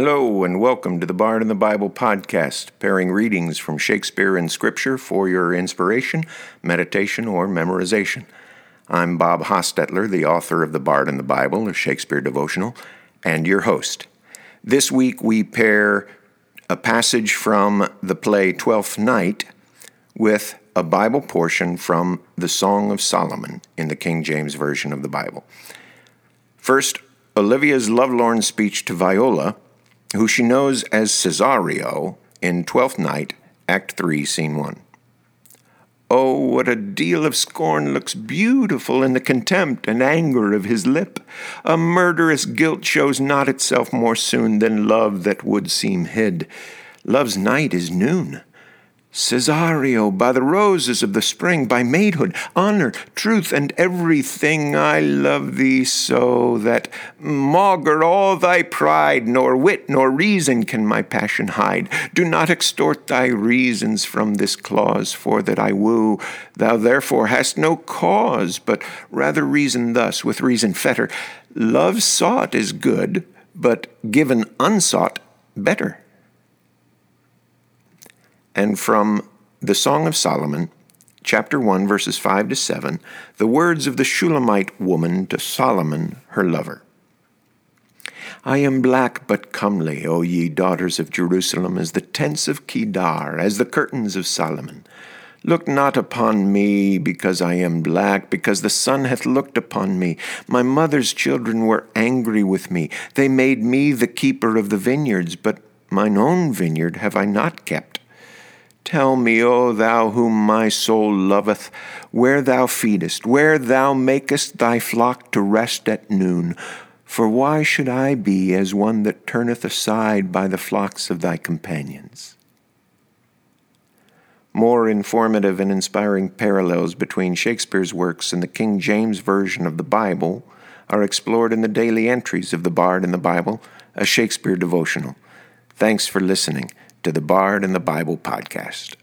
Hello, and welcome to the Bard and the Bible podcast, pairing readings from Shakespeare and Scripture for your inspiration, meditation, or memorization. I'm Bob Hostetler, the author of The Bard and the Bible, a Shakespeare devotional, and your host. This week we pair a passage from the play Twelfth Night with a Bible portion from the Song of Solomon in the King James Version of the Bible. First, Olivia's lovelorn speech to Viola who she knows as Cesario in Twelfth Night, Act 3, Scene 1. Oh, what a deal of scorn looks beautiful in the contempt and anger of his lip! A murderous guilt shows not itself more soon than love that would seem hid. Love's night is noon. Cesario, by the roses of the spring, by maidhood, honor, truth, and everything, I love thee so that, maugre all thy pride, nor wit nor reason can my passion hide. Do not extort thy reasons from this clause, for that I woo. Thou therefore hast no cause, but rather reason thus, with reason fetter. Love sought is good, but given unsought, better and from the Song of Solomon, chapter 1, verses 5 to 7, the words of the Shulamite woman to Solomon, her lover. I am black but comely, O ye daughters of Jerusalem, as the tents of Kedar, as the curtains of Solomon. Look not upon me because I am black, because the sun hath looked upon me. My mother's children were angry with me. They made me the keeper of the vineyards, but mine own vineyard have I not kept. Tell me, O thou whom my soul loveth, where thou feedest, where thou makest thy flock to rest at noon. For why should I be as one that turneth aside by the flocks of thy companions? More informative and inspiring parallels between Shakespeare's works and the King James Version of the Bible are explored in the daily entries of the Bard and the Bible, a Shakespeare devotional. Thanks for listening to the Bard and the Bible podcast.